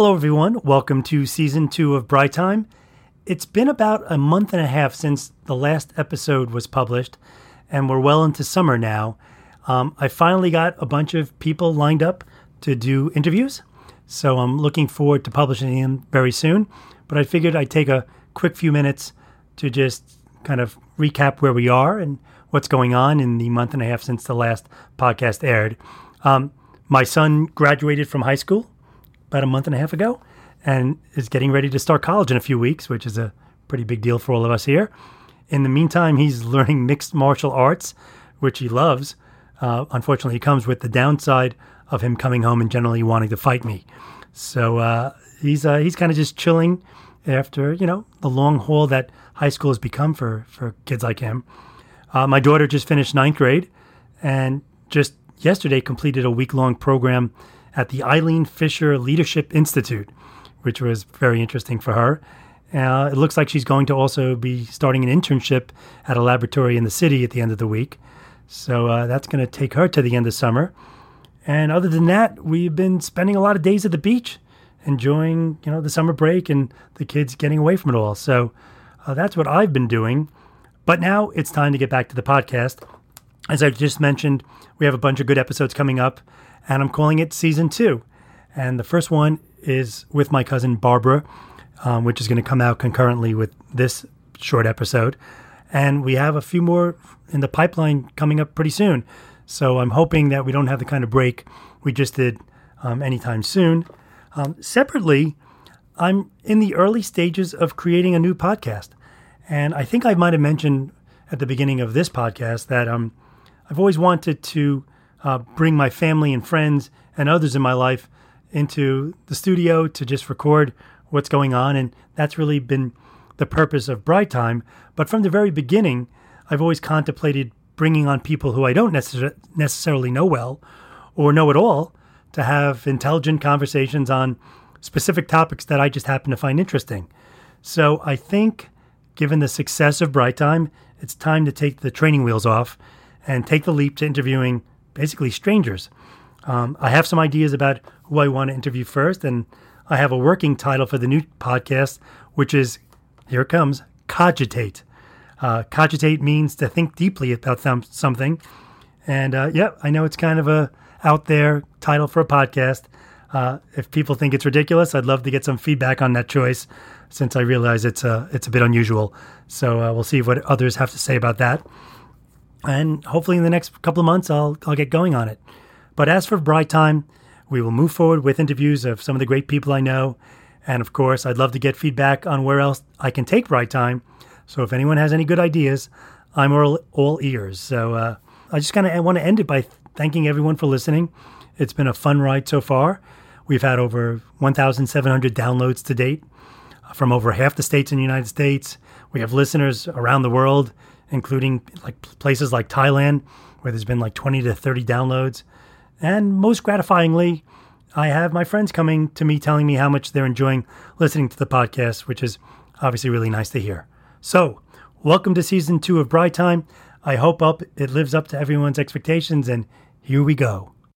Hello, everyone. Welcome to season two of Bright Time. It's been about a month and a half since the last episode was published, and we're well into summer now. Um, I finally got a bunch of people lined up to do interviews, so I'm looking forward to publishing them very soon. But I figured I'd take a quick few minutes to just kind of recap where we are and what's going on in the month and a half since the last podcast aired. Um, my son graduated from high school about a month and a half ago and is getting ready to start college in a few weeks, which is a pretty big deal for all of us here. In the meantime, he's learning mixed martial arts, which he loves. Uh, unfortunately, it comes with the downside of him coming home and generally wanting to fight me. So uh, he's uh, he's kind of just chilling after you know the long haul that high school has become for for kids like him. Uh, my daughter just finished ninth grade, and just yesterday completed a week long program at the Eileen Fisher Leadership Institute, which was very interesting for her. Uh, it looks like she's going to also be starting an internship at a laboratory in the city at the end of the week. So uh, that's going to take her to the end of summer. And other than that, we've been spending a lot of days at the beach, enjoying you know the summer break and the kids getting away from it all. So uh, that's what I've been doing. But now it's time to get back to the podcast. As I just mentioned, we have a bunch of good episodes coming up, and I'm calling it season two. And the first one is with my cousin Barbara, um, which is going to come out concurrently with this short episode. And we have a few more in the pipeline coming up pretty soon. So I'm hoping that we don't have the kind of break we just did um, anytime soon. Um, separately, I'm in the early stages of creating a new podcast. And I think I might have mentioned at the beginning of this podcast that um, I've always wanted to uh, bring my family and friends and others in my life into the studio to just record what's going on. And that's really been the purpose of Bright Time. But from the very beginning, I've always contemplated bringing on people who I don't necess- necessarily know well or know at all to have intelligent conversations on specific topics that I just happen to find interesting. So I think, given the success of Bright Time, it's time to take the training wheels off and take the leap to interviewing basically strangers. Um, I have some ideas about who I want to interview first, and I have a working title for the new podcast, which is here it comes cogitate. Uh, cogitate means to think deeply about th- something, and uh, yeah, I know it's kind of a out there title for a podcast. Uh, if people think it's ridiculous, I'd love to get some feedback on that choice, since I realize it's a it's a bit unusual. So uh, we'll see what others have to say about that, and hopefully in the next couple of months I'll I'll get going on it. But as for Bright Time, we will move forward with interviews of some of the great people I know. And of course, I'd love to get feedback on where else I can take Bright Time. So if anyone has any good ideas, I'm all, all ears. So uh, I just kind of want to end it by thanking everyone for listening. It's been a fun ride so far. We've had over 1,700 downloads to date from over half the states in the United States. We have listeners around the world, including like places like Thailand, where there's been like 20 to 30 downloads. And most gratifyingly, I have my friends coming to me telling me how much they're enjoying listening to the podcast, which is obviously really nice to hear. So, welcome to season two of Bright Time. I hope up it lives up to everyone's expectations, and here we go.